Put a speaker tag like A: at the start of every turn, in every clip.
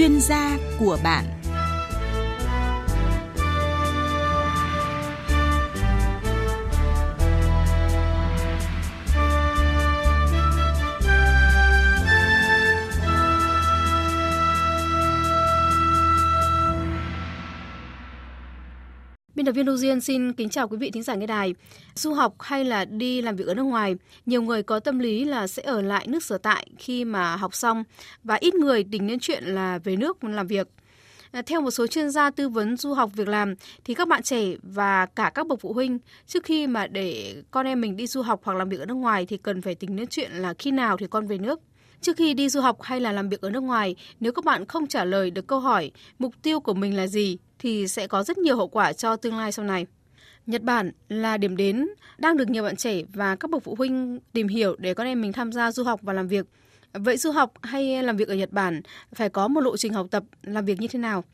A: chuyên gia của bạn.
B: Biên tập viên Đô Duyên xin kính chào quý vị thính giả nghe đài. Du học hay là đi làm việc ở nước ngoài, nhiều người có tâm lý là sẽ ở lại nước sở tại khi mà học xong và ít người tính đến chuyện là về nước làm việc. À, theo một số chuyên gia tư vấn du học việc làm thì các bạn trẻ và cả các bậc phụ huynh trước khi mà để con em mình đi du học hoặc làm việc ở nước ngoài thì cần phải tính đến chuyện là khi nào thì con về nước. Trước khi đi du học hay là làm việc ở nước ngoài, nếu các bạn không trả lời được câu hỏi mục tiêu của mình là gì thì sẽ có rất nhiều hậu quả cho tương lai sau này. Nhật Bản là điểm đến đang được nhiều bạn trẻ và các bậc phụ huynh tìm hiểu để con em mình tham gia du học và làm việc. Vậy du học hay làm việc ở Nhật Bản phải có một lộ trình học tập làm việc như thế nào?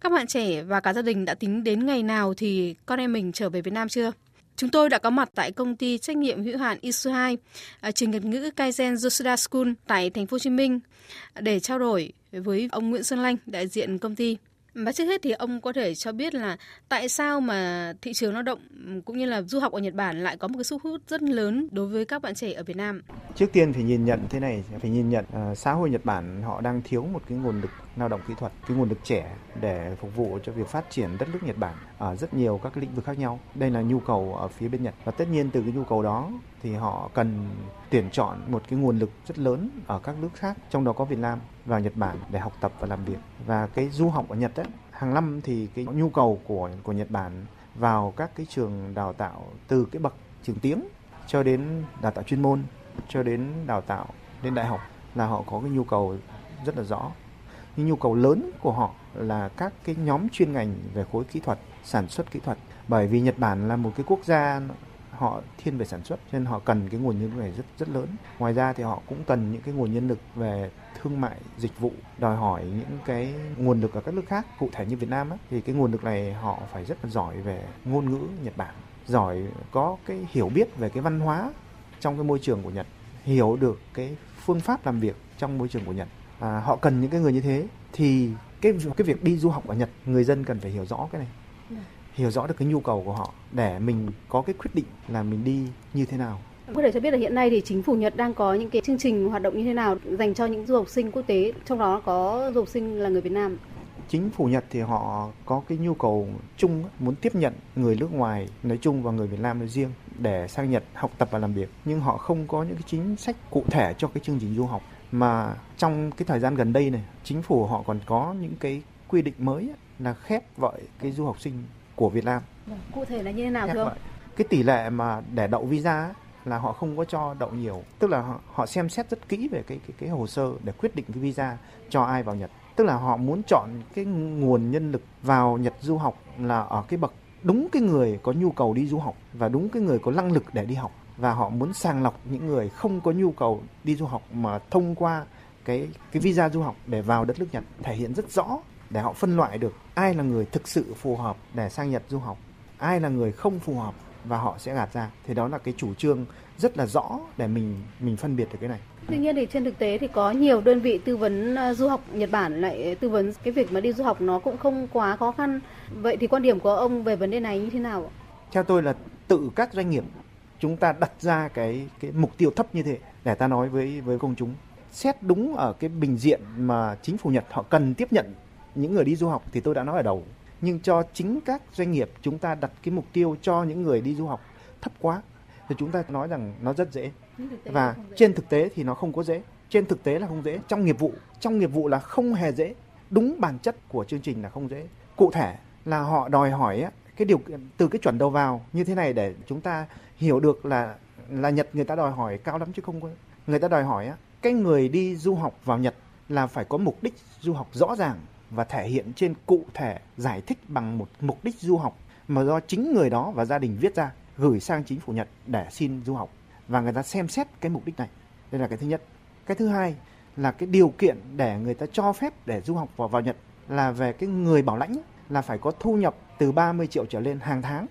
B: Các bạn trẻ và cả gia đình đã tính đến ngày nào thì con em mình trở về Việt Nam chưa? Chúng tôi đã có mặt tại công ty trách nhiệm hữu hạn Isuhai, à, trường Nhật ngữ Kaizen Yoshida School tại thành phố Hồ Chí Minh để trao đổi với ông Nguyễn Xuân Lanh, đại diện công ty. Và trước hết thì ông có thể cho biết là tại sao mà thị trường lao động cũng như là du học ở Nhật Bản lại có một cái sức hút rất lớn đối với các bạn trẻ ở Việt Nam?
C: Trước tiên phải nhìn nhận thế này, phải nhìn nhận uh, xã hội Nhật Bản họ đang thiếu một cái nguồn lực lao động kỹ thuật, cái nguồn lực trẻ để phục vụ cho việc phát triển đất nước Nhật Bản ở rất nhiều các cái lĩnh vực khác nhau. Đây là nhu cầu ở phía bên Nhật và tất nhiên từ cái nhu cầu đó thì họ cần tuyển chọn một cái nguồn lực rất lớn ở các nước khác, trong đó có Việt Nam và Nhật Bản để học tập và làm việc. Và cái du học ở Nhật ấy, hàng năm thì cái nhu cầu của của Nhật Bản vào các cái trường đào tạo từ cái bậc trường tiếng cho đến đào tạo chuyên môn cho đến đào tạo lên đại học là họ có cái nhu cầu rất là rõ nhưng nhu cầu lớn của họ là các cái nhóm chuyên ngành về khối kỹ thuật sản xuất kỹ thuật. Bởi vì Nhật Bản là một cái quốc gia họ thiên về sản xuất nên họ cần cái nguồn nhân lực này rất rất lớn. Ngoài ra thì họ cũng cần những cái nguồn nhân lực về thương mại dịch vụ đòi hỏi những cái nguồn lực ở các nước khác. Cụ thể như Việt Nam á, thì cái nguồn lực này họ phải rất là giỏi về ngôn ngữ Nhật Bản giỏi có cái hiểu biết về cái văn hóa trong cái môi trường của Nhật hiểu được cái phương pháp làm việc trong môi trường của Nhật à, họ cần những cái người như thế thì cái cái việc đi du học ở Nhật người dân cần phải hiểu rõ cái này dạ. hiểu rõ được cái nhu cầu của họ để mình có cái quyết định là mình đi như thế nào
B: có thể cho biết là hiện nay thì chính phủ Nhật đang có những cái chương trình hoạt động như thế nào dành cho những du học sinh quốc tế, trong đó có du học sinh là người Việt Nam.
C: Chính phủ Nhật thì họ có cái nhu cầu chung muốn tiếp nhận người nước ngoài nói chung và người Việt Nam nói riêng để sang Nhật học tập và làm việc, nhưng họ không có những cái chính sách cụ thể cho cái chương trình du học mà trong cái thời gian gần đây này chính phủ họ còn có những cái quy định mới là khép vợi cái du học sinh của Việt Nam.
B: Vâng, cụ thể là như thế nào thưa ông?
C: Cái tỷ lệ mà để đậu visa là họ không có cho đậu nhiều, tức là họ, họ xem xét rất kỹ về cái cái cái hồ sơ để quyết định cái visa cho ai vào Nhật. Tức là họ muốn chọn cái nguồn nhân lực vào Nhật du học là ở cái bậc đúng cái người có nhu cầu đi du học và đúng cái người có năng lực để đi học và họ muốn sàng lọc những người không có nhu cầu đi du học mà thông qua cái cái visa du học để vào đất nước Nhật thể hiện rất rõ để họ phân loại được ai là người thực sự phù hợp để sang Nhật du học, ai là người không phù hợp và họ sẽ gạt ra. Thì đó là cái chủ trương rất là rõ để mình mình phân biệt được cái này.
B: Tuy nhiên thì trên thực tế thì có nhiều đơn vị tư vấn ờ, du học Nhật Bản lại tư vấn cái việc mà đi du học nó cũng không quá khó khăn. Vậy thì quan điểm của ông về vấn đề này như thế nào
C: Theo tôi là tự các doanh nghiệp chúng ta đặt ra cái cái mục tiêu thấp như thế để ta nói với với công chúng. Xét đúng ở cái bình diện mà chính phủ Nhật họ cần tiếp nhận những người đi du học thì tôi đã nói ở đầu. Nhưng cho chính các doanh nghiệp chúng ta đặt cái mục tiêu cho những người đi du học thấp quá thì chúng ta nói rằng nó rất dễ. Và trên thực tế thì nó không có dễ. Trên thực tế là không dễ. Trong nghiệp vụ trong nghiệp vụ là không hề dễ. Đúng bản chất của chương trình là không dễ. Cụ thể là họ đòi hỏi cái điều từ cái chuẩn đầu vào như thế này để chúng ta hiểu được là là Nhật người ta đòi hỏi cao lắm chứ không có người ta đòi hỏi á, cái người đi du học vào Nhật là phải có mục đích du học rõ ràng và thể hiện trên cụ thể, giải thích bằng một mục đích du học mà do chính người đó và gia đình viết ra, gửi sang chính phủ Nhật để xin du học và người ta xem xét cái mục đích này. Đây là cái thứ nhất. Cái thứ hai là cái điều kiện để người ta cho phép để du học vào vào Nhật là về cái người bảo lãnh là phải có thu nhập từ 30 triệu trở lên hàng tháng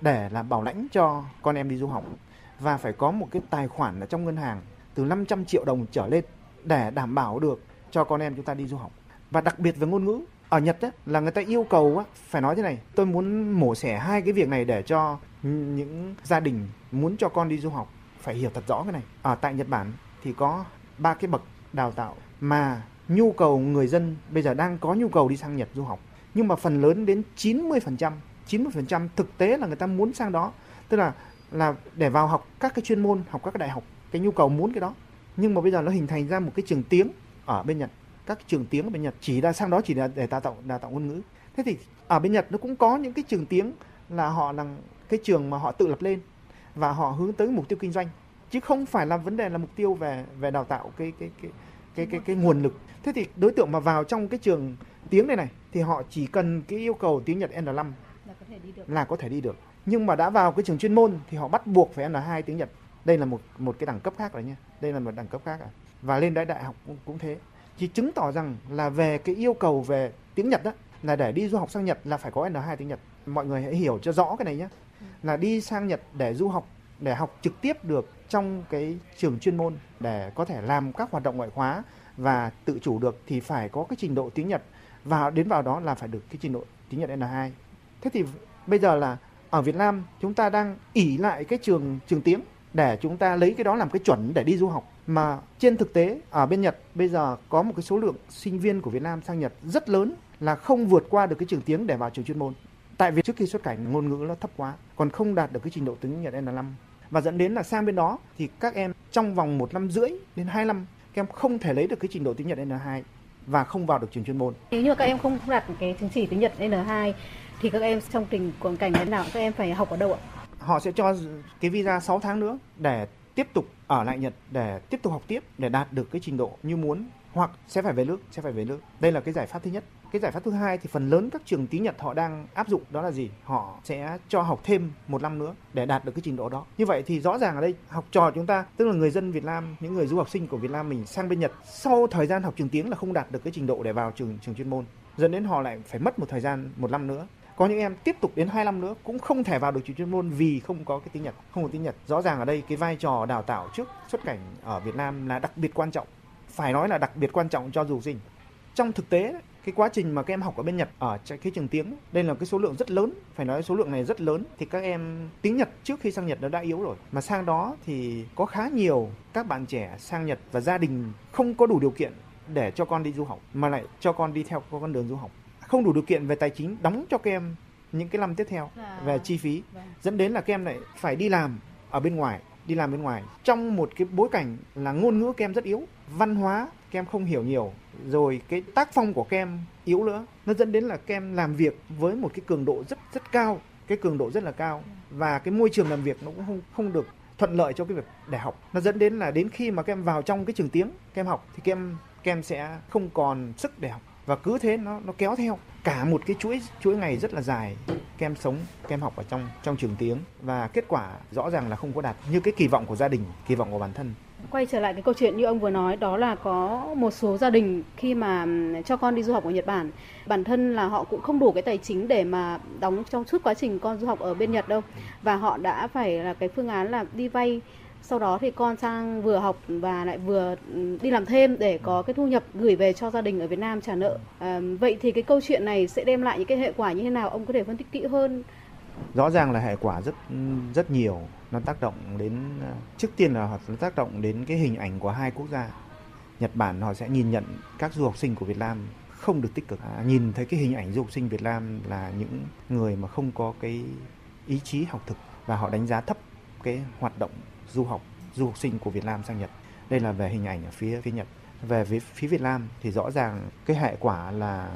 C: để là bảo lãnh cho con em đi du học. Và phải có một cái tài khoản ở trong ngân hàng từ 500 triệu đồng trở lên để đảm bảo được cho con em chúng ta đi du học. và đặc biệt về ngôn ngữ ở Nhật ấy, là người ta yêu cầu á, phải nói thế này tôi muốn mổ xẻ hai cái việc này để cho những gia đình muốn cho con đi du học. Phải hiểu thật rõ cái này. Ở tại Nhật Bản thì có ba cái bậc đào tạo mà nhu cầu người dân bây giờ đang có nhu cầu đi sang Nhật du học nhưng mà phần lớn đến 90% 90% thực tế là người ta muốn sang đó. Tức là là để vào học các cái chuyên môn, học các cái đại học, cái nhu cầu muốn cái đó. Nhưng mà bây giờ nó hình thành ra một cái trường tiếng ở bên Nhật. Các trường tiếng ở bên Nhật chỉ là sang đó chỉ là để đào tạo đào tạo ngôn ngữ. Thế thì ở bên Nhật nó cũng có những cái trường tiếng là họ là cái trường mà họ tự lập lên và họ hướng tới mục tiêu kinh doanh. Chứ không phải là vấn đề là mục tiêu về về đào tạo cái cái cái cái cái cái nguồn lực. Thế thì đối tượng mà vào trong cái trường tiếng này này thì họ chỉ cần cái yêu cầu tiếng Nhật N5 là có thể đi được. Là có thể đi được. Nhưng mà đã vào cái trường chuyên môn thì họ bắt buộc phải N2 tiếng Nhật. Đây là một một cái đẳng cấp khác rồi nha đây là một đẳng cấp khác à. và lên đại đại học cũng, cũng thế. Chỉ chứng tỏ rằng là về cái yêu cầu về tiếng Nhật đó là để đi du học sang Nhật là phải có N2 tiếng Nhật. Mọi người hãy hiểu cho rõ cái này nhé là đi sang Nhật để du học để học trực tiếp được trong cái trường chuyên môn để có thể làm các hoạt động ngoại khóa và tự chủ được thì phải có cái trình độ tiếng Nhật và đến vào đó là phải được cái trình độ tiếng Nhật N2. Thế thì bây giờ là ở Việt Nam chúng ta đang ỉ lại cái trường trường tiếng để chúng ta lấy cái đó làm cái chuẩn để đi du học mà trên thực tế ở bên Nhật bây giờ có một cái số lượng sinh viên của Việt Nam sang Nhật rất lớn là không vượt qua được cái trường tiếng để vào trường chuyên môn. Tại vì trước khi xuất cảnh ngôn ngữ nó thấp quá, còn không đạt được cái trình độ tiếng Nhật N5 và dẫn đến là sang bên đó thì các em trong vòng một năm rưỡi đến hai năm các em không thể lấy được cái trình độ tiếng Nhật N2 và không vào được trường chuyên môn.
B: Nếu như các em không đạt cái chứng chỉ tiếng Nhật N2 thì các em trong tình hoàn cảnh thế nào các em phải học ở đâu ạ?
C: Họ sẽ cho cái visa 6 tháng nữa để tiếp tục ở lại Nhật để tiếp tục học tiếp để đạt được cái trình độ như muốn hoặc sẽ phải về nước, sẽ phải về nước. Đây là cái giải pháp thứ nhất. Cái giải pháp thứ hai thì phần lớn các trường tiếng Nhật họ đang áp dụng đó là gì? Họ sẽ cho học thêm một năm nữa để đạt được cái trình độ đó. Như vậy thì rõ ràng ở đây học trò chúng ta, tức là người dân Việt Nam, những người du học sinh của Việt Nam mình sang bên Nhật sau thời gian học trường tiếng là không đạt được cái trình độ để vào trường trường chuyên môn. Dẫn đến họ lại phải mất một thời gian một năm nữa. Có những em tiếp tục đến hai năm nữa cũng không thể vào được trường chuyên môn vì không có cái tiếng Nhật không có tiếng Nhật. Rõ ràng ở đây cái vai trò đào tạo trước xuất cảnh ở Việt Nam là đặc biệt quan trọng. Phải nói là đặc biệt quan trọng cho du học sinh. Trong thực tế cái quá trình mà các em học ở bên Nhật ở cái trường tiếng đây là cái số lượng rất lớn phải nói số lượng này rất lớn thì các em tiếng Nhật trước khi sang Nhật nó đã yếu rồi. Mà sang đó thì có khá nhiều các bạn trẻ sang Nhật và gia đình không có đủ điều kiện để cho con đi du học mà lại cho con đi theo con đường du học. Không đủ điều kiện về tài chính đóng cho các em những cái năm tiếp theo à, về chi phí vâng. dẫn đến là các em lại phải đi làm ở bên ngoài đi làm bên ngoài. Trong một cái bối cảnh là ngôn ngữ các em rất yếu văn hóa kem không hiểu nhiều, rồi cái tác phong của kem yếu nữa. Nó dẫn đến là kem làm việc với một cái cường độ rất rất cao, cái cường độ rất là cao. Và cái môi trường làm việc nó cũng không không được thuận lợi cho cái việc để học. Nó dẫn đến là đến khi mà các em vào trong cái trường tiếng các em học, thì các em các em sẽ không còn sức để học. Và cứ thế nó nó kéo theo. Cả một cái chuỗi chuỗi ngày rất là dài, kem sống, kem học ở trong trong trường tiếng. Và kết quả rõ ràng là không có đạt, như cái kỳ vọng của gia đình, kỳ vọng của bản thân
B: quay trở lại cái câu chuyện như ông vừa nói đó là có một số gia đình khi mà ừ, cho con đi du học ở Nhật Bản bản thân là họ cũng không đủ cái tài chính để mà đóng trong suốt quá trình con du học ở bên Nhật đâu. Và họ đã phải là cái phương án là đi vay sau đó thì con sang vừa học và lại vừa ừ, đi làm thêm để có cái thu nhập gửi về cho gia đình ở Việt Nam trả nợ. À, vậy thì cái câu chuyện này sẽ đem lại những cái hệ quả như thế nào? Ông có thể phân tích kỹ hơn
C: rõ ràng là hệ quả rất rất nhiều nó tác động đến trước tiên là nó tác động đến cái hình ảnh của hai quốc gia Nhật Bản họ sẽ nhìn nhận các du học sinh của Việt Nam không được tích cực à, nhìn thấy cái hình ảnh du học sinh Việt Nam là những người mà không có cái ý chí học thực và họ đánh giá thấp cái hoạt động du học du học sinh của Việt Nam sang Nhật. Đây là về hình ảnh ở phía phía Nhật. Về phía Việt Nam thì rõ ràng cái hệ quả là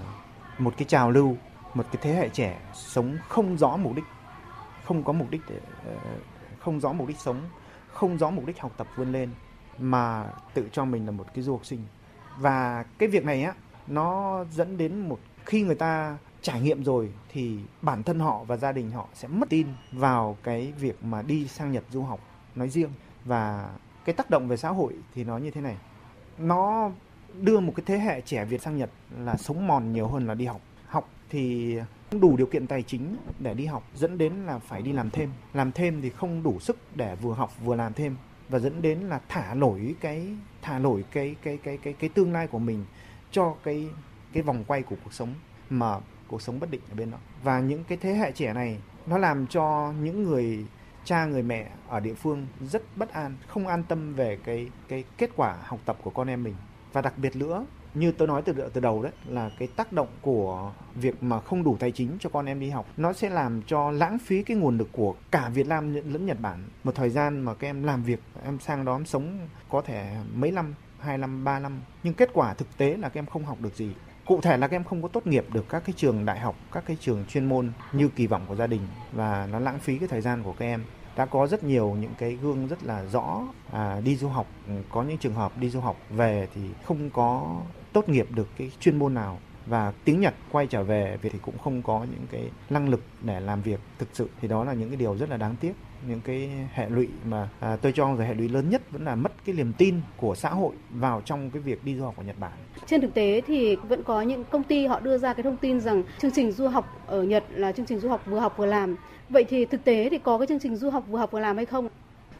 C: một cái trào lưu, một cái thế hệ trẻ sống không rõ mục đích, không có mục đích để ờ, không rõ mục đích sống, không rõ mục đích học tập vươn lên mà tự cho mình là một cái du học sinh. Và cái việc này á nó dẫn đến một khi người ta trải nghiệm rồi thì bản thân họ và gia đình họ sẽ mất tin vào cái việc mà đi sang Nhật du học nói riêng. Và cái tác động về xã hội thì nó như thế này. Nó đưa một cái thế hệ trẻ Việt sang Nhật là sống mòn nhiều hơn là đi học thì không đủ điều kiện tài chính để đi học, dẫn đến là phải đi làm thêm. Làm thêm thì không đủ sức để vừa học vừa làm thêm, và dẫn đến là thả nổi cái, thả nổi cái cái cái cái cái tương lai của mình cho cái cái vòng quay của cuộc sống mà cuộc sống bất định ở bên đó. Và những cái thế hệ trẻ này, nó làm cho những người cha, người mẹ ở địa phương rất bất an, không an tâm về cái cái kết quả học tập của con em mình. Và đặc biệt nữa như tôi nói từ từ đầu đấy là cái tác động của việc mà không đủ tài chính cho con em đi học nó sẽ làm cho lãng phí cái nguồn lực của cả Việt Nam lẫn Nhật Bản. Một thời gian mà các em làm việc em sang đó em sống có thể mấy năm hai năm ba năm nhưng kết quả thực tế là các em không học được gì. Cụ thể là các em không có tốt nghiệp được các cái trường đại học các cái trường chuyên môn như kỳ vọng của gia đình và nó lãng phí cái thời gian của các em. Đã có rất nhiều những cái gương rất là rõ à, đi du học có những trường hợp đi du học về thì không có tốt nghiệp được cái chuyên môn nào và tiếng Nhật quay trở về thì cũng không có những cái năng lực để làm việc thực sự thì đó là những cái điều rất là đáng tiếc những cái hệ lụy mà à, tôi cho rằng hệ lụy lớn nhất vẫn là mất cái niềm tin của xã hội vào trong cái việc đi du học ở Nhật Bản.
B: Trên thực tế thì vẫn có những công ty họ đưa ra cái thông tin rằng chương trình du học ở Nhật là chương trình du học vừa học vừa làm. Vậy thì thực tế thì có cái chương trình du học vừa học vừa làm hay không?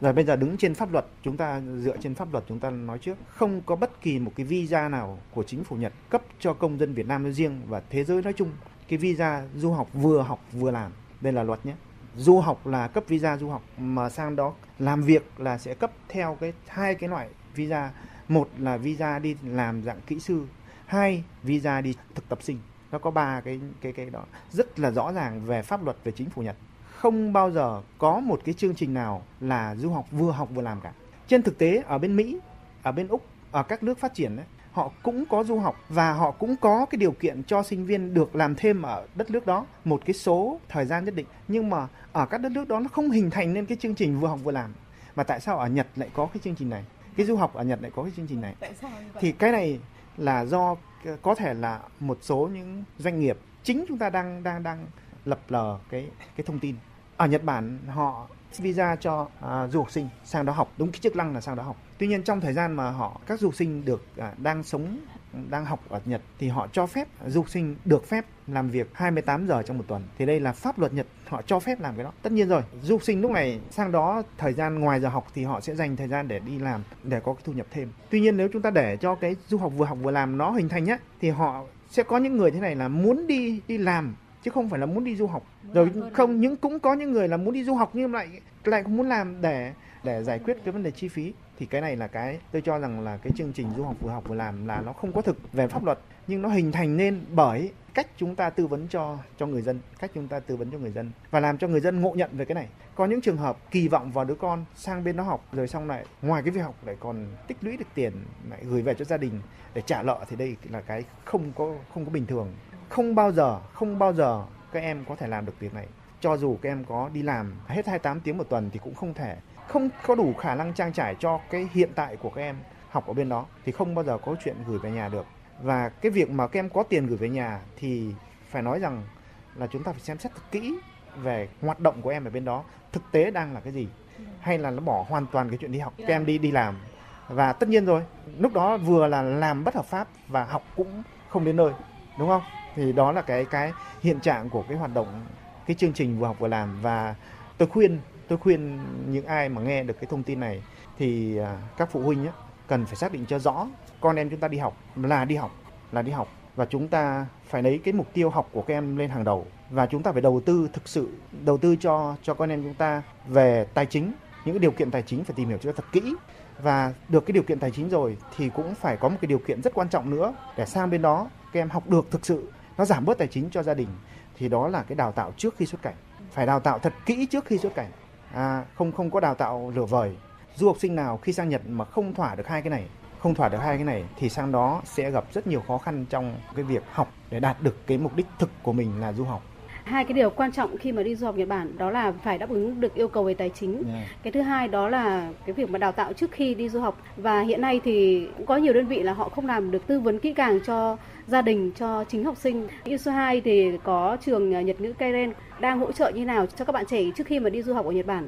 C: Rồi bây giờ đứng trên pháp luật, chúng ta dựa trên pháp luật chúng ta nói trước, không có bất kỳ một cái visa nào của chính phủ Nhật cấp cho công dân Việt Nam nói riêng và thế giới nói chung cái visa du học vừa học vừa làm. Đây là luật nhé. Du học là cấp visa du học mà sang đó làm việc là sẽ cấp theo cái hai cái loại visa. Một là visa đi làm dạng kỹ sư, hai visa đi thực tập sinh. Nó có ba cái cái cái đó rất là rõ ràng về pháp luật về chính phủ Nhật không bao giờ có một cái chương trình nào là du học vừa học vừa làm cả. Trên thực tế ở bên Mỹ, ở bên Úc, ở các nước phát triển đấy, họ cũng có du học và họ cũng có cái điều kiện cho sinh viên được làm thêm ở đất nước đó một cái số thời gian nhất định. Nhưng mà ở các đất nước đó nó không hình thành nên cái chương trình vừa học vừa làm. Mà tại sao ở Nhật lại có cái chương trình này? Cái du học ở Nhật lại có cái chương trình này? Thì cái này là do có thể là một số những doanh nghiệp chính chúng ta đang đang đang lập lờ cái cái thông tin ở Nhật Bản họ visa cho à, du học sinh sang đó học. Đúng cái chức năng là sang đó học. Tuy nhiên trong thời gian mà họ các du học sinh được à, đang sống đang học ở Nhật thì họ cho phép du học sinh được phép làm việc 28 giờ trong một tuần. Thì đây là pháp luật Nhật họ cho phép làm cái đó. Tất nhiên rồi du học sinh lúc này sang đó thời gian ngoài giờ học thì họ sẽ dành thời gian để đi làm để có cái thu nhập thêm. Tuy nhiên nếu chúng ta để cho cái du học vừa học vừa làm nó hình thành nhá thì họ sẽ có những người thế này là muốn đi đi làm chứ không phải là muốn đi du học. Rồi không? những cũng có những người là muốn đi du học nhưng lại lại không muốn làm để để giải quyết cái vấn đề chi phí. Thì cái này là cái tôi cho rằng là cái chương trình du học vừa học vừa làm là nó không có thực về pháp luật nhưng nó hình thành nên bởi cách chúng ta tư vấn cho cho người dân cách chúng ta tư vấn cho người dân và làm cho người dân ngộ nhận về cái này. Có những trường hợp kỳ vọng vào đứa con sang bên đó học rồi xong lại ngoài cái việc học lại còn tích lũy được tiền lại gửi về cho gia đình để trả nợ thì đây là cái không có không có bình thường không bao giờ, không bao giờ các em có thể làm được việc này. Cho dù các em có đi làm hết 28 tiếng một tuần thì cũng không thể. Không có đủ khả năng trang trải cho cái hiện tại của các em học ở bên đó thì không bao giờ có chuyện gửi về nhà được. Và cái việc mà các em có tiền gửi về nhà thì phải nói rằng là chúng ta phải xem xét thật kỹ về hoạt động của em ở bên đó. Thực tế đang là cái gì? Hay là nó bỏ hoàn toàn cái chuyện đi học, các em đi đi làm? Và tất nhiên rồi, lúc đó vừa là làm bất hợp pháp và học cũng không đến nơi, đúng không? Thì đó là cái cái hiện trạng của cái hoạt động cái chương trình vừa học vừa làm. Và tôi khuyên tôi khuyên những ai mà nghe được cái thông tin này thì à, các phụ huynh ấy, cần phải xác định cho rõ con em chúng ta đi học là đi học là đi học. Và chúng ta phải lấy cái mục tiêu học của các em lên hàng đầu. Và chúng ta phải đầu tư thực sự đầu tư cho cho con em chúng ta về tài chính. Những cái điều kiện tài chính phải tìm hiểu cho thật kỹ. Và được cái điều kiện tài chính rồi thì cũng phải có một cái điều kiện rất quan trọng nữa để sang bên đó các em học được thực sự nó giảm bớt tài chính cho gia đình thì đó là cái đào tạo trước khi xuất cảnh phải đào tạo thật kỹ trước khi xuất cảnh à, không không có đào tạo lửa vời du học sinh nào khi sang Nhật mà không thỏa được hai cái này không thỏa được hai cái này thì sang đó sẽ gặp rất nhiều khó khăn trong cái việc học để đạt được cái mục đích thực của mình là du học
B: hai cái điều quan trọng khi mà đi du học Nhật Bản đó là phải đáp ứng được yêu cầu về tài chính. Yeah. Dạ. Cái thứ hai đó là cái việc mà đào tạo trước khi đi du học và hiện nay thì cũng có nhiều đơn vị là họ không làm được tư vấn kỹ càng cho gia đình cho chính học sinh. ISU 2 thì có trường à, Nhật ngữ Kairen đang hỗ trợ như nào cho các bạn trẻ trước khi mà đi du học ở Nhật Bản?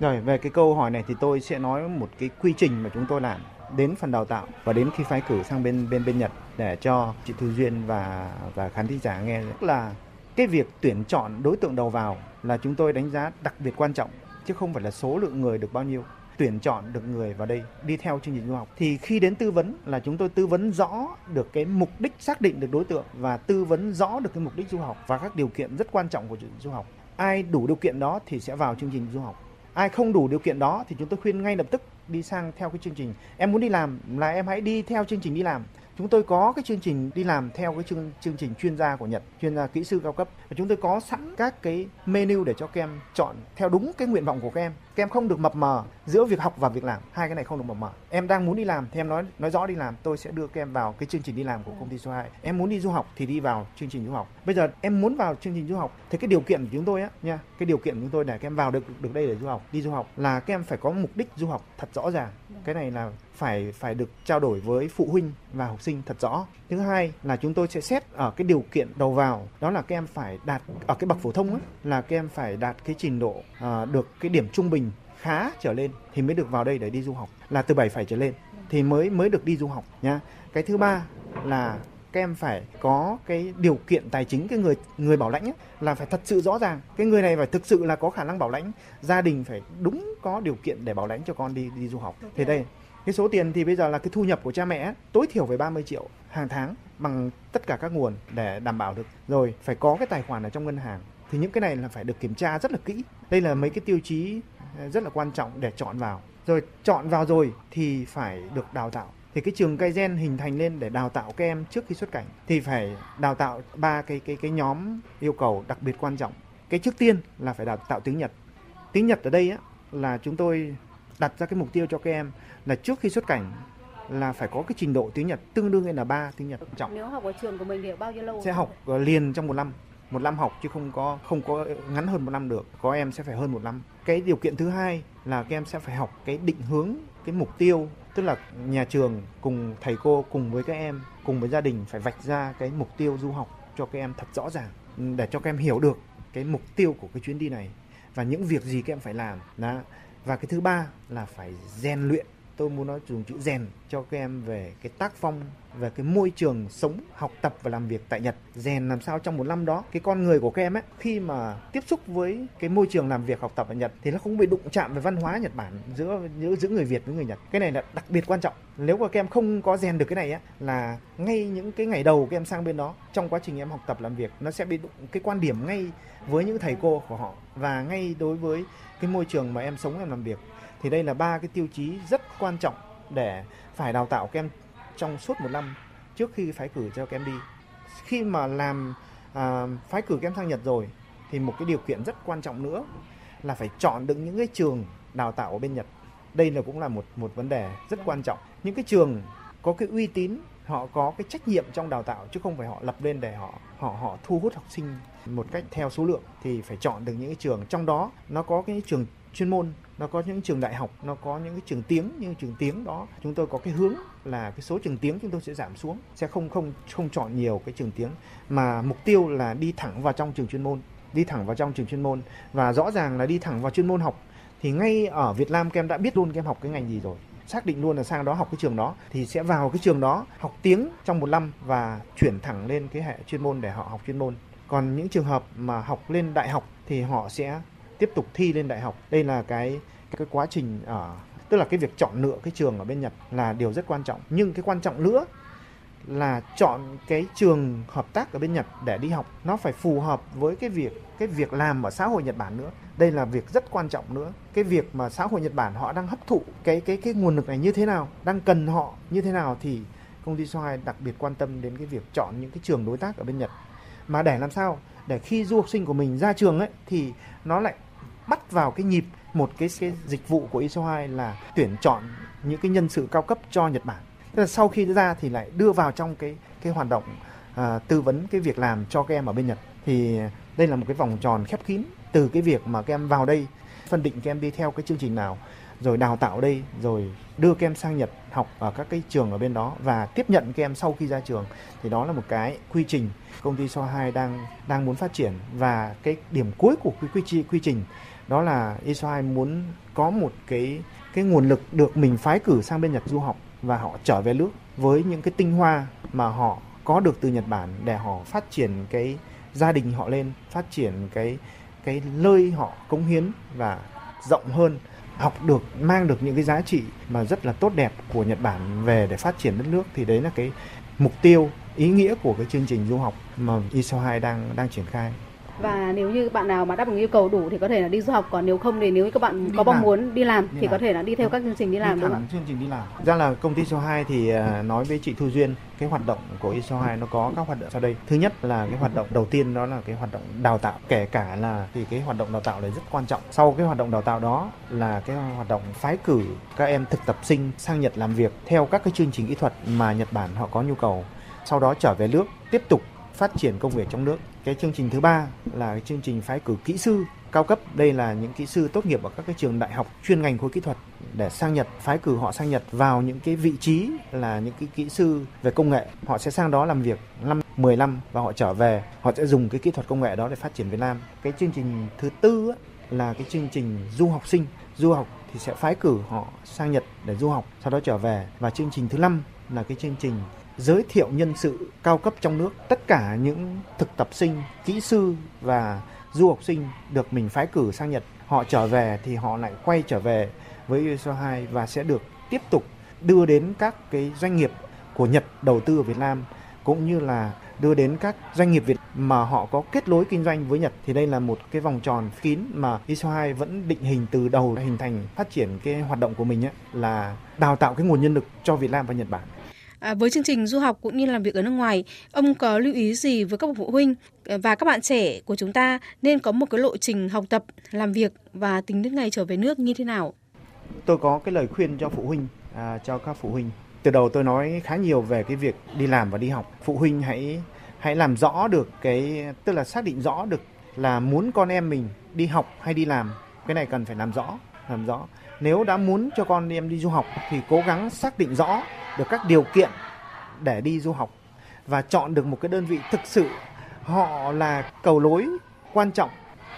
C: Rồi, về cái câu hỏi này thì tôi sẽ nói một cái quy trình mà chúng tôi làm đến phần đào tạo và đến khi phái cử sang bên bên bên Nhật để cho chị Thư Duyên và và khán thính giả nghe rất là cái việc tuyển chọn đối tượng đầu vào là chúng tôi đánh giá đặc biệt quan trọng, chứ không phải là số lượng người được bao nhiêu tuyển chọn được người vào đây đi theo chương trình du học. Thì khi đến tư vấn là chúng tôi tư vấn rõ được cái mục đích, xác định được đối tượng và tư vấn rõ được cái mục đích du học và các điều kiện rất quan trọng của du học. Ai đủ điều kiện đó thì sẽ vào chương trình du học. Ai không đủ điều kiện đó thì chúng tôi khuyên ngay lập tức đi sang theo cái chương trình. Em muốn đi làm là em hãy đi theo chương trình đi làm chúng tôi có cái chương trình đi làm theo cái chương chương trình chuyên gia của Nhật, chuyên gia kỹ sư cao cấp. Và chúng tôi có sẵn các cái menu để cho các em chọn theo đúng cái nguyện vọng của các em. Các em không được mập mờ giữa việc học và việc làm, hai cái này không được mập mờ. Em đang muốn đi làm thì em nói nói rõ đi làm, tôi sẽ đưa các em vào cái chương trình đi làm của công ty số 2. Em muốn đi du học thì đi vào chương trình du học. Bây giờ em muốn vào chương trình du học thì cái điều kiện của chúng tôi á nha, cái điều kiện của chúng tôi để các em vào được được đây để du học, đi du học là các em phải có mục đích du học thật rõ ràng. Cái này là phải phải được trao đổi với phụ huynh và học sinh thật rõ. Thứ hai là chúng tôi sẽ xét ở cái điều kiện đầu vào đó là các em phải đạt ở cái bậc phổ thông ấy, là các em phải đạt cái trình độ à, được cái điểm trung bình khá trở lên thì mới được vào đây để đi du học là từ 7 phải trở lên thì mới mới được đi du học nha. Cái thứ ba là các em phải có cái điều kiện tài chính cái người người bảo lãnh ấy, là phải thật sự rõ ràng cái người này phải thực sự là có khả năng bảo lãnh gia đình phải đúng có điều kiện để bảo lãnh cho con đi đi du học thì đây cái số tiền thì bây giờ là cái thu nhập của cha mẹ, tối thiểu phải 30 triệu hàng tháng bằng tất cả các nguồn để đảm bảo được. Rồi, phải có cái tài khoản ở trong ngân hàng. Thì những cái này là phải được kiểm tra rất là kỹ. Đây là mấy cái tiêu chí ờ, rất là quan trọng để chọn vào. Rồi, chọn vào rồi thì phải được đào tạo. Thì cái trường cây gen hình thành lên để đào tạo các em trước khi xuất cảnh thì phải đào tạo ba cái cái cái nhóm yêu cầu đặc biệt quan trọng. Cái trước tiên là phải đào tạo tiếng Nhật. Tiếng Nhật ở đây á là chúng tôi đặt ra cái mục tiêu cho các em là trước khi xuất cảnh là phải có cái trình độ tiếng Nhật tương đương là ba tiếng Nhật trọng.
B: Nếu học ở trường của mình thì bao nhiêu lâu?
C: Sẽ học ờ, liền trong một năm, một năm học chứ không có không có ngắn hơn một năm được. Có em sẽ phải hơn một năm. Cái điều kiện thứ hai là các em sẽ phải học cái định hướng, cái mục tiêu, tức là nhà trường cùng thầy cô cùng với các em, cùng với gia đình phải vạch ra cái mục tiêu du học cho các em thật rõ ràng để cho các em hiểu được cái mục tiêu của cái chuyến đi này và những việc gì các em phải làm. Đó và cái thứ ba là phải rèn luyện tôi muốn nói dùng chữ rèn cho các em về cái tác phong về cái môi trường sống, học tập và làm việc tại Nhật. Rèn làm sao trong một năm đó, cái con người của các em ấy, khi mà tiếp xúc với cái môi trường làm việc, học tập ở Nhật thì nó không bị đụng chạm về văn hóa Nhật Bản giữa giữa giữa người Việt với người Nhật. Cái này là đặc biệt quan trọng. Nếu mà các em không có rèn được cái này á, là ngay những cái ngày đầu các em sang bên đó, trong quá trình em học tập làm việc, nó sẽ bị đụng cái quan điểm ngay với những thầy cô của họ. Và ngay đối với cái môi trường mà em sống, em làm việc thì đây là ba cái tiêu chí rất quan trọng để phải đào tạo các em trong suốt một năm trước khi phái cử cho các em đi. Khi mà làm à, phái cử các em sang Nhật rồi thì một cái điều kiện rất quan trọng nữa là phải chọn được những cái trường đào tạo ở bên Nhật. Đây là cũng là một một vấn đề rất quan trọng. Những cái trường có cái uy tín họ có cái trách nhiệm trong đào tạo chứ không phải họ lập lên để họ họ họ thu hút học sinh một cách theo số lượng thì phải chọn được những cái trường. Trong đó nó có cái trường chuyên môn, nó có những trường đại học, nó có những cái trường tiếng như trường tiếng đó. Chúng tôi có cái hướng là cái số trường tiếng chúng tôi sẽ giảm xuống, sẽ không không không chọn nhiều cái trường tiếng. Mà mục tiêu là đi thẳng vào trong trường chuyên môn, đi thẳng vào trong trường chuyên môn. Và rõ ràng là đi thẳng vào chuyên môn học, thì ngay ở Việt Nam các em đã biết luôn các em học cái ngành gì rồi. Xác định luôn là sang đó học cái trường đó, thì sẽ vào cái trường đó học tiếng trong một năm và chuyển thẳng lên cái hệ chuyên môn để họ học chuyên môn. Còn những trường hợp mà học lên đại học thì họ sẽ tiếp tục thi lên đại học. Đây là cái cái quá trình ở tức là cái việc chọn lựa cái trường ở bên Nhật là điều rất quan trọng. Nhưng cái quan trọng nữa là chọn cái trường hợp tác ở bên Nhật để đi học, nó phải phù hợp với cái việc cái việc làm ở xã hội Nhật Bản nữa. Đây là việc rất quan trọng nữa. Cái việc mà xã hội Nhật Bản họ đang hấp thụ cái cái cái nguồn lực này như thế nào, đang cần họ như thế nào thì công ty Soai đặc biệt quan tâm đến cái việc chọn những cái trường đối tác ở bên Nhật. Mà để làm sao? Để khi du học sinh của mình ra trường ấy, thì nó lại bắt vào cái nhịp một cái, cái dịch vụ của ISO 2 là tuyển chọn những cái nhân sự cao cấp cho Nhật Bản. Tức là sau khi ra thì lại đưa vào trong cái cái hoạt động à, tư vấn cái việc làm cho các em ở bên Nhật. Thì đây là một cái vòng tròn khép kín từ cái việc mà các em vào đây phân định các em đi theo cái chương trình nào rồi đào tạo đây rồi đưa các em sang Nhật học ở các cái trường ở bên đó và tiếp nhận các em sau khi ra trường thì đó là một cái quy trình công ty So 2 đang đang muốn phát triển và cái điểm cuối của quy quy, quy trình đó là Israel muốn có một cái cái nguồn lực được mình phái cử sang bên Nhật du học và họ trở về nước với những cái tinh hoa mà họ có được từ Nhật Bản để họ phát triển cái gia đình họ lên, phát triển cái cái nơi họ cống hiến và rộng hơn học được mang được những cái giá trị mà rất là tốt đẹp của Nhật Bản về để phát triển đất nước. Thì đấy là cái mục tiêu ý nghĩa của cái chương trình du học mà ISO 2 đang đang triển khai
B: và nếu như bạn nào mà đáp ứng yêu cầu đủ thì có thể là đi du học còn nếu không thì nếu như các bạn đi có mong muốn đi làm đi thì làm. có thể là đi theo các chương trình đi làm đúng không?
C: chương trình đi làm. Ra là công ty số 2 thì à, nói với chị Thu Duyên cái hoạt động của ISO 2 nó có các hoạt động sau đây. Thứ nhất là cái hoạt động đầu tiên đó là cái hoạt động đào tạo, kể cả là thì cái hoạt động đào tạo này rất quan trọng. Sau cái hoạt động đào tạo đó là cái hoạt động phái cử các em thực tập sinh sang Nhật làm việc theo các cái chương trình kỹ thuật mà Nhật Bản họ có nhu cầu. Sau đó trở về nước tiếp tục phát triển công việc trong nước. Cái chương trình thứ ba là cái chương trình phái cử kỹ sư cao cấp. Đây là những kỹ sư tốt nghiệp ở các cái trường đại học chuyên ngành khối kỹ thuật để sang Nhật phái cử họ sang Nhật vào những cái vị trí là những cái kỹ sư về công nghệ. Họ sẽ sang đó làm việc năm 10 năm và họ trở về, họ sẽ dùng cái kỹ thuật công nghệ đó để phát triển Việt Nam. Cái chương trình thứ tư là cái chương trình du học sinh. Du học thì sẽ phái cử họ sang Nhật để du học, sau đó trở về. Và chương trình thứ năm là cái chương trình giới thiệu nhân sự cao cấp trong nước. Tất cả những thực tập sinh kỹ sư và du học sinh được mình phái cử sang Nhật. Họ trở về thì họ lại quay trở về với ISO 2 và sẽ được tiếp tục đưa đến các cái doanh nghiệp của Nhật đầu tư ở Việt Nam cũng như là đưa đến các doanh nghiệp Việt mà họ có kết nối kinh doanh với Nhật. Thì đây là một cái vòng tròn kín mà ISO 2 vẫn định hình từ đầu hình thành phát triển cái hoạt động của mình ấy, là đào tạo cái nguồn nhân lực cho Việt Nam và Nhật Bản.
B: À, với chương trình du học cũng như làm việc ở nước ngoài, ông có lưu ý gì với các bậc phụ huynh và các bạn trẻ của chúng ta nên có một cái lộ trình học tập, làm việc và tính đến ngày trở về nước như thế nào?
C: Tôi có cái lời khuyên cho phụ huynh, à, cho các phụ huynh. Từ đầu tôi nói khá nhiều về cái việc đi làm và đi học. Phụ huynh hãy hãy làm rõ được cái tức là xác định rõ được là muốn con em mình đi học hay đi làm. Cái này cần phải làm rõ, làm rõ. Nếu đã muốn cho con em đi du học thì cố gắng xác định rõ được các điều kiện để đi du học và chọn được một cái đơn vị thực sự họ là cầu lối quan trọng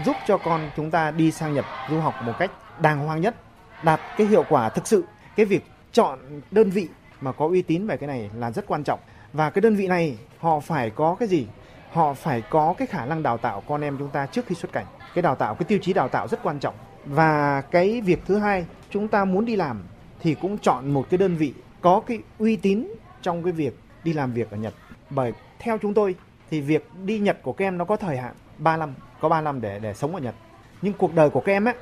C: giúp cho con chúng ta đi sang Nhật du học một cách đàng hoàng nhất, đạt cái hiệu quả thực sự. Cái việc chọn đơn vị mà có uy tín về cái này là rất quan trọng. Và cái đơn vị này họ phải có cái gì? Họ phải có cái khả năng đào tạo con em chúng ta trước khi xuất cảnh. Cái đào tạo, cái tiêu chí đào tạo rất quan trọng. Và cái việc thứ hai, chúng ta muốn đi làm thì cũng chọn một cái đơn vị có cái uy tín trong cái việc đi làm việc ở Nhật. Bởi theo chúng tôi thì việc đi Nhật của các em nó có thời hạn 3 năm, có 3 năm để để sống ở Nhật. Nhưng cuộc đời của các em ấy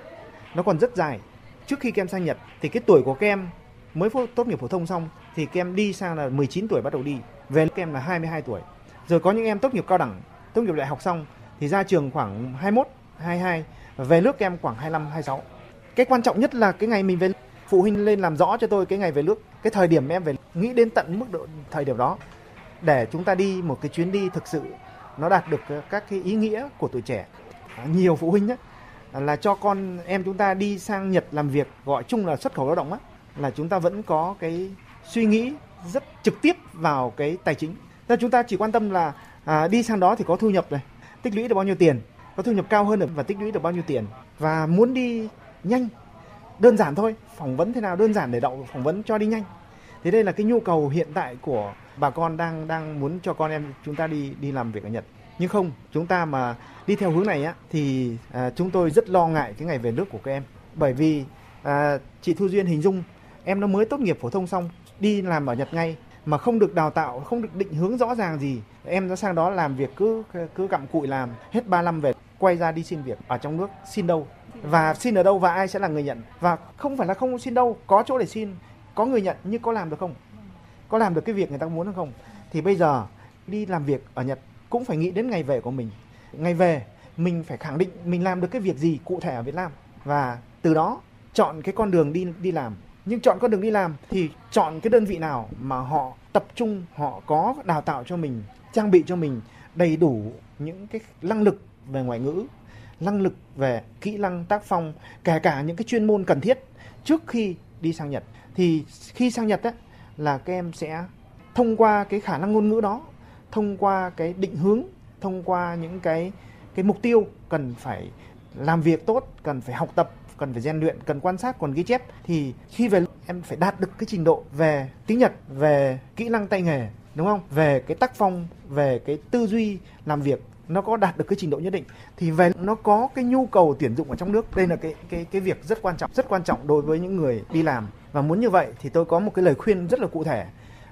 C: nó còn rất dài. Trước khi các em sang Nhật thì cái tuổi của các em mới tốt nghiệp phổ thông xong thì các em đi sang là 19 tuổi bắt đầu đi. Về các em là 22 tuổi. Rồi có những em tốt nghiệp cao đẳng, tốt nghiệp đại học xong thì ra trường khoảng 21, 22 về nước các em khoảng 25, 26. Cái quan trọng nhất là cái ngày mình về phụ huynh lên làm rõ cho tôi cái ngày về nước cái thời điểm em phải nghĩ đến tận mức độ thời điểm đó để chúng ta đi một cái chuyến đi thực sự nó đạt được ờ, các cái ý nghĩa của tuổi trẻ ờ, nhiều phụ huynh á ờ, là cho con em chúng ta đi sang Nhật làm việc gọi chung là xuất khẩu lao động á là chúng ta vẫn có cái suy nghĩ rất trực tiếp vào cái tài chính. Nên chúng ta chỉ quan tâm là à, đi sang đó thì có thu nhập này, tích lũy được bao nhiêu tiền, có thu nhập cao hơn được và tích lũy được bao nhiêu tiền và muốn đi nhanh đơn giản thôi phỏng vấn thế nào đơn giản để đậu phỏng vấn cho đi nhanh. Thế đây là cái nhu cầu hiện tại của bà con đang đang muốn cho con em chúng ta đi đi làm việc ở Nhật. Nhưng không chúng ta mà đi theo hướng này á thì à, chúng tôi rất lo ngại cái ngày về nước của các em. Bởi vì à, chị Thu Duyên hình dung em nó mới tốt nghiệp phổ thông xong đi làm ở Nhật ngay mà không được đào tạo không được định hướng rõ ràng gì. Em nó sang đó làm việc cứ cứ cặm cụi làm hết 3 năm về quay ra đi xin việc ở trong nước xin đâu và xin ở đâu và ai sẽ là người nhận? Và không phải là không xin đâu, có chỗ để xin, có người nhận nhưng có làm được không? Có làm được cái việc người ta muốn hay không? Thì bây giờ đi làm việc ở Nhật cũng phải nghĩ đến ngày về của mình. Ngày về, mình phải khẳng định mình làm được cái việc gì cụ thể ở Việt Nam. Và từ đó chọn cái con đường đi đi làm. Nhưng chọn con đường đi làm thì chọn cái đơn vị nào mà họ tập trung, họ có đào tạo cho mình, trang bị cho mình đầy đủ những cái năng lực về ngoại ngữ năng lực về kỹ năng tác phong kể cả những cái chuyên môn cần thiết trước khi đi sang Nhật. Thì khi sang Nhật ấy, là các em sẽ thông qua cái khả năng ngôn ngữ đó thông qua cái định hướng thông qua những cái cái mục tiêu cần phải làm việc tốt cần phải học tập cần phải rèn luyện cần quan sát còn ghi chép thì khi về em phải đạt được cái trình độ về tiếng Nhật về kỹ năng tay nghề đúng không? Về cái tác phong về cái tư duy làm việc nó có đạt được cái trình độ nhất định, thì về nó có cái nhu cầu tuyển dụng ở trong nước. Đây là cái cái cái việc rất quan trọng, rất quan trọng đối với những người đi làm. Và muốn như vậy thì tôi có một cái lời khuyên rất là cụ thể,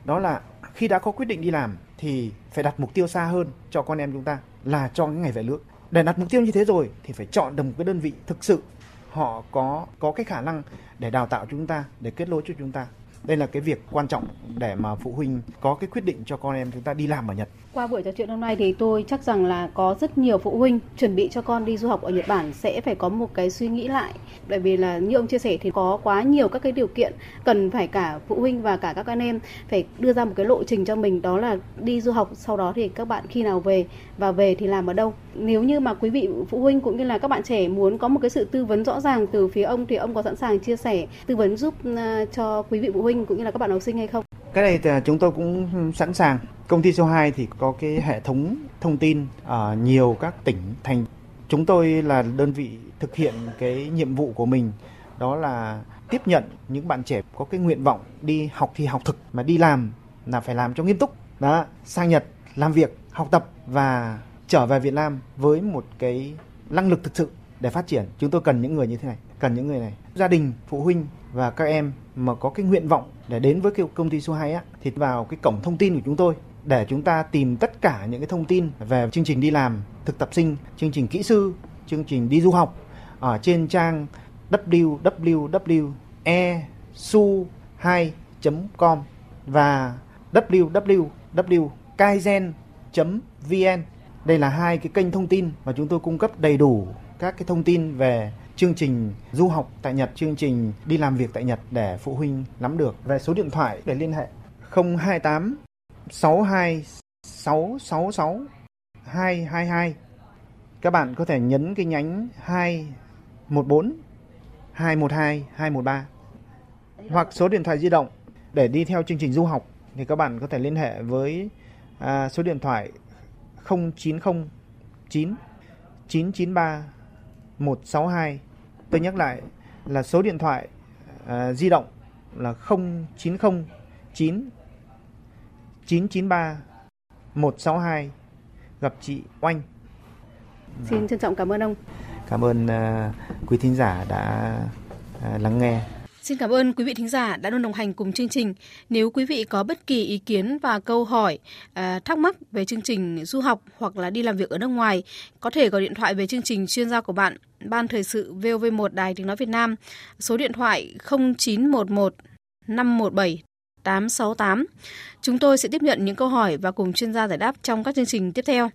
C: đó là khi đã có quyết định đi làm thì phải đặt mục tiêu xa hơn cho con em chúng ta là cho cái ngày về nước. Để đặt mục tiêu như thế rồi thì phải chọn được một cái đơn vị thực sự họ có có cái khả năng để đào tạo chúng ta, để kết nối cho chúng ta. Đây là cái việc quan trọng để mà phụ huynh có cái quyết định cho con em chúng ta đi làm ở Nhật.
B: Qua buổi trò chuyện hôm nay thì tôi chắc rằng là có rất nhiều phụ huynh chuẩn bị cho con đi du học ở Nhật Bản sẽ phải có một cái suy nghĩ lại. Bởi vì là như ông chia sẻ thì có quá nhiều các cái điều kiện cần phải cả phụ huynh và cả các anh em phải đưa ra một cái lộ trình cho mình, đó là đi du học, sau đó thì các bạn khi nào về và về thì làm ở đâu. Nếu như mà quý vị phụ huynh cũng như là các bạn trẻ muốn có một cái sự tư vấn rõ ràng từ phía ông thì ông có sẵn sàng chia sẻ, tư vấn giúp à, cho quý vị phụ huynh cũng như là các bạn học sinh hay không?
C: Cái này thì chúng tôi cũng sẵn sàng. Công ty số 2 thì có cái hệ thống thông tin ở nhiều các tỉnh thành. Chúng tôi là đơn vị thực hiện cái nhiệm vụ của mình đó là tiếp nhận những bạn trẻ có cái nguyện vọng đi học thì học thực mà đi làm là phải làm cho nghiêm túc. Đó, sang Nhật làm việc, học tập và trở về Việt Nam với một cái năng lực thực sự để phát triển. Chúng tôi cần những người như thế này, cần những người này. Gia đình, phụ huynh và các em mà có cái nguyện vọng để đến với cái công ty số 2 á thì vào cái cổng thông tin của chúng tôi để chúng ta tìm tất cả những cái thông tin về chương trình đi làm thực tập sinh, chương trình kỹ sư, chương trình đi du học ở trên trang www.esu2.com và www.kaizen.vn. Đây là hai cái kênh thông tin mà chúng tôi cung cấp đầy đủ các cái thông tin về chương trình du học tại Nhật, chương trình đi làm việc tại Nhật để phụ huynh nắm được. Về số điện thoại để liên hệ 028 62 666 222. Các bạn có thể nhấn cái nhánh 214 212 213 hoặc số điện thoại di động để đi theo chương trình du học thì các bạn có thể liên hệ với à, số điện thoại 0909 993 162. Tôi nhắc lại là số điện thoại à, di động là 0909 993 162 gặp chị Oanh.
B: Xin trân trọng cảm ơn ông.
C: Cảm ơn uh, quý thính giả đã uh, lắng nghe.
B: Xin cảm ơn quý vị thính giả đã luôn đồng hành cùng chương trình. Nếu quý vị có bất kỳ ý kiến và câu hỏi, à, thắc mắc về chương trình du học hoặc là đi làm việc ở nước ngoài, có thể gọi điện thoại về chương trình chuyên gia của bạn, Ban Thời sự VOV1 Đài Tiếng Nói Việt Nam, số điện thoại 0911 517 868. Chúng tôi sẽ tiếp nhận những câu hỏi và cùng chuyên gia giải đáp trong các chương trình tiếp theo.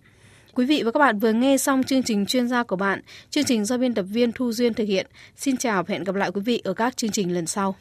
B: Quý vị và các bạn vừa nghe xong chương trình chuyên gia của bạn, chương trình do biên tập viên Thu Duyên thực hiện. Xin chào và hẹn gặp lại quý vị ở các chương trình lần sau.